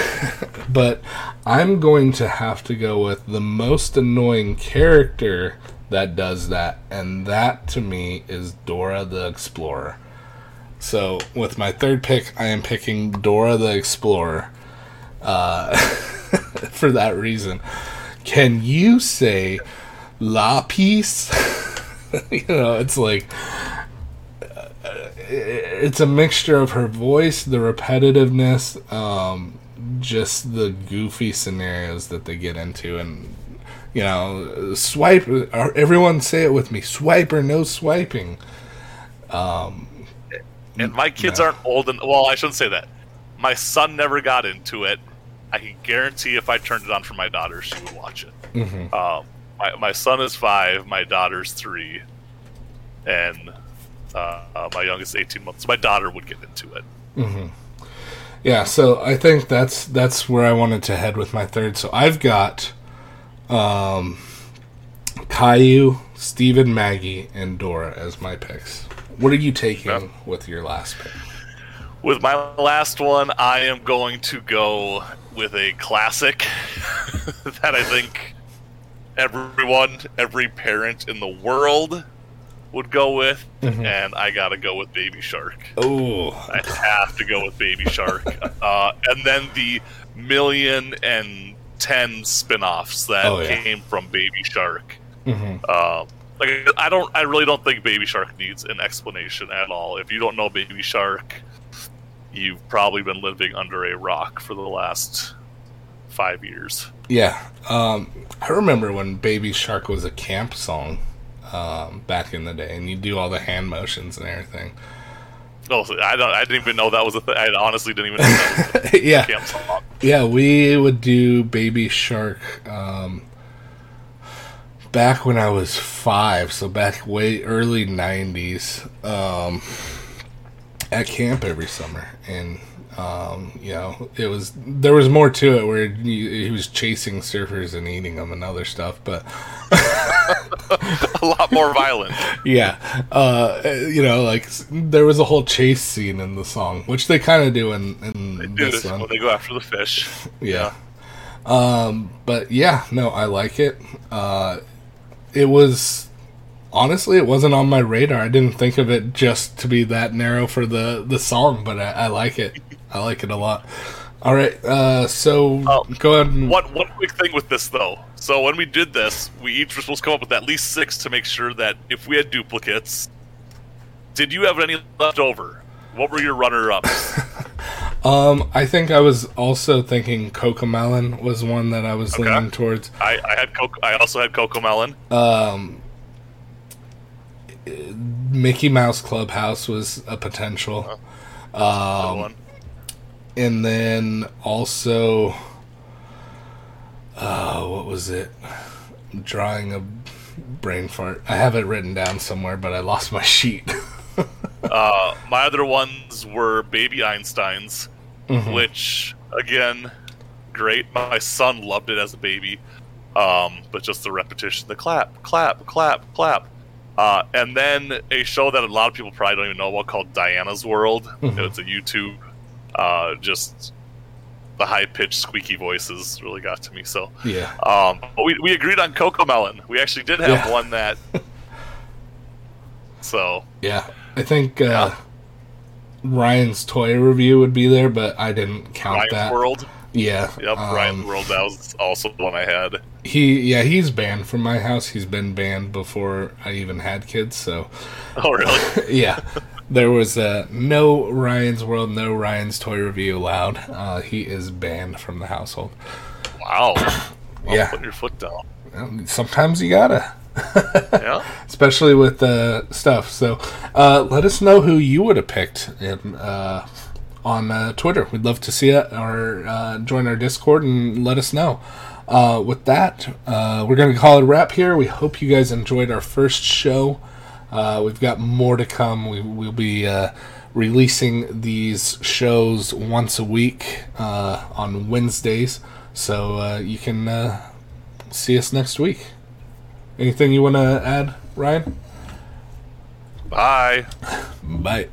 (laughs) but I'm going to have to go with the most annoying character that does that, and that to me is Dora the Explorer. So, with my third pick, I am picking Dora the Explorer uh, (laughs) for that reason. Can you say La Peace? (laughs) you know, it's like it's a mixture of her voice, the repetitiveness, um, just the goofy scenarios that they get into, and you know, swipe. Everyone say it with me: swipe or no swiping. Um, and my kids no. aren't old and well, I shouldn't say that. My son never got into it. I can guarantee if I turned it on for my daughter, she would watch it. mhm. Um, my, my son is five, my daughter's three, and uh, uh, my youngest is 18 months. My daughter would get into it. Mm-hmm. Yeah, so I think that's that's where I wanted to head with my third. So I've got um, Caillou, Stephen, Maggie, and Dora as my picks. What are you taking Yeah. with your last pick? With my last one, I am going to go with a classic (laughs) that I think everyone, every parent in the world would go with, Mhm. and I gotta go with Baby Shark. Oh, I have to go with Baby Shark. (laughs) uh, and then the million and ten spin-offs that Oh, yeah. came from Baby Shark. hmm Um, like I don't, I really don't think Baby Shark needs an explanation at all. If you don't know Baby Shark, you've probably been living under a rock for the last five years. yeah. Um, I remember when Baby Shark was a camp song um, back in the day, and you do all the hand motions and everything. No, so I don't. I didn't even know that was a thing. I honestly didn't even know that was a (laughs) yeah, camp. Yeah, we would do Baby Shark um, back when I was five, so back way early '90s, um, at camp every summer, and um, you know it was there was more to it where he, he was chasing surfers and eating them and other stuff, but (laughs) (laughs) a lot more violent. yeah, uh, you know like there was a whole chase scene in the song, which they kind of do in, in Dude, this one. they go after the fish. Yeah. Um, but yeah, no, I like it. Uh, it was honestly, it wasn't on my radar. I didn't think of it just to be that narrow for the the song, but I, I like it. I like it a lot. All right, uh, so Oh, go ahead. And, One one quick thing with this though. So when we did this, we each were supposed to come up with at least six to make sure that if we had duplicates, did you have any left over? What were your runner ups? (laughs) Um, I think I was also thinking Cocomelon was one that I was Okay. leaning towards. I, I had Coco, I also had Cocomelon. Um, Mickey Mouse Clubhouse was a potential. Good Um, one. And then also uh what was it I'm drawing a brain fart i have it written down somewhere but i lost my sheet (laughs) Uh, my other ones were Baby Einsteins, Mhm. which again, great. My son loved it as a baby, um, but just the repetition, the clap, clap, clap, clap. Uh, and then a show that a lot of people probably don't even know about called Diana's World. Mhm. It's a YouTube. Uh, just the high pitched squeaky voices really got to me. So, yeah um, but we, we agreed on Cocomelon. We actually did have Yeah. one that. (laughs) So yeah i think uh Yeah. ryan's toy review would be there but i didn't count Ryan's that World. yeah Yep, um, Ryan's World. That was also the one I had. he yeah he's banned from my house he's been banned before i even had kids so Oh, really? (laughs) yeah. There was uh, no Ryan's World, no Ryan's Toy Review allowed. Uh, he is banned from the household. wow. (coughs) Well, Yeah. Put your foot down. Well, Sometimes you gotta, (laughs) Yeah. especially with uh, stuff. So uh, let us know who you would have picked in, uh, on uh, Twitter. We'd love to see it or uh, join our Discord and let us know. Uh, with that, uh, we're going to call it a wrap here. We hope you guys enjoyed our first show. Uh, we've got more to come. We, we'll be uh, releasing these shows once a week uh, on Wednesdays, so uh, you can uh, see us next week. Anything you want to add, Ryan? Bye. Bye.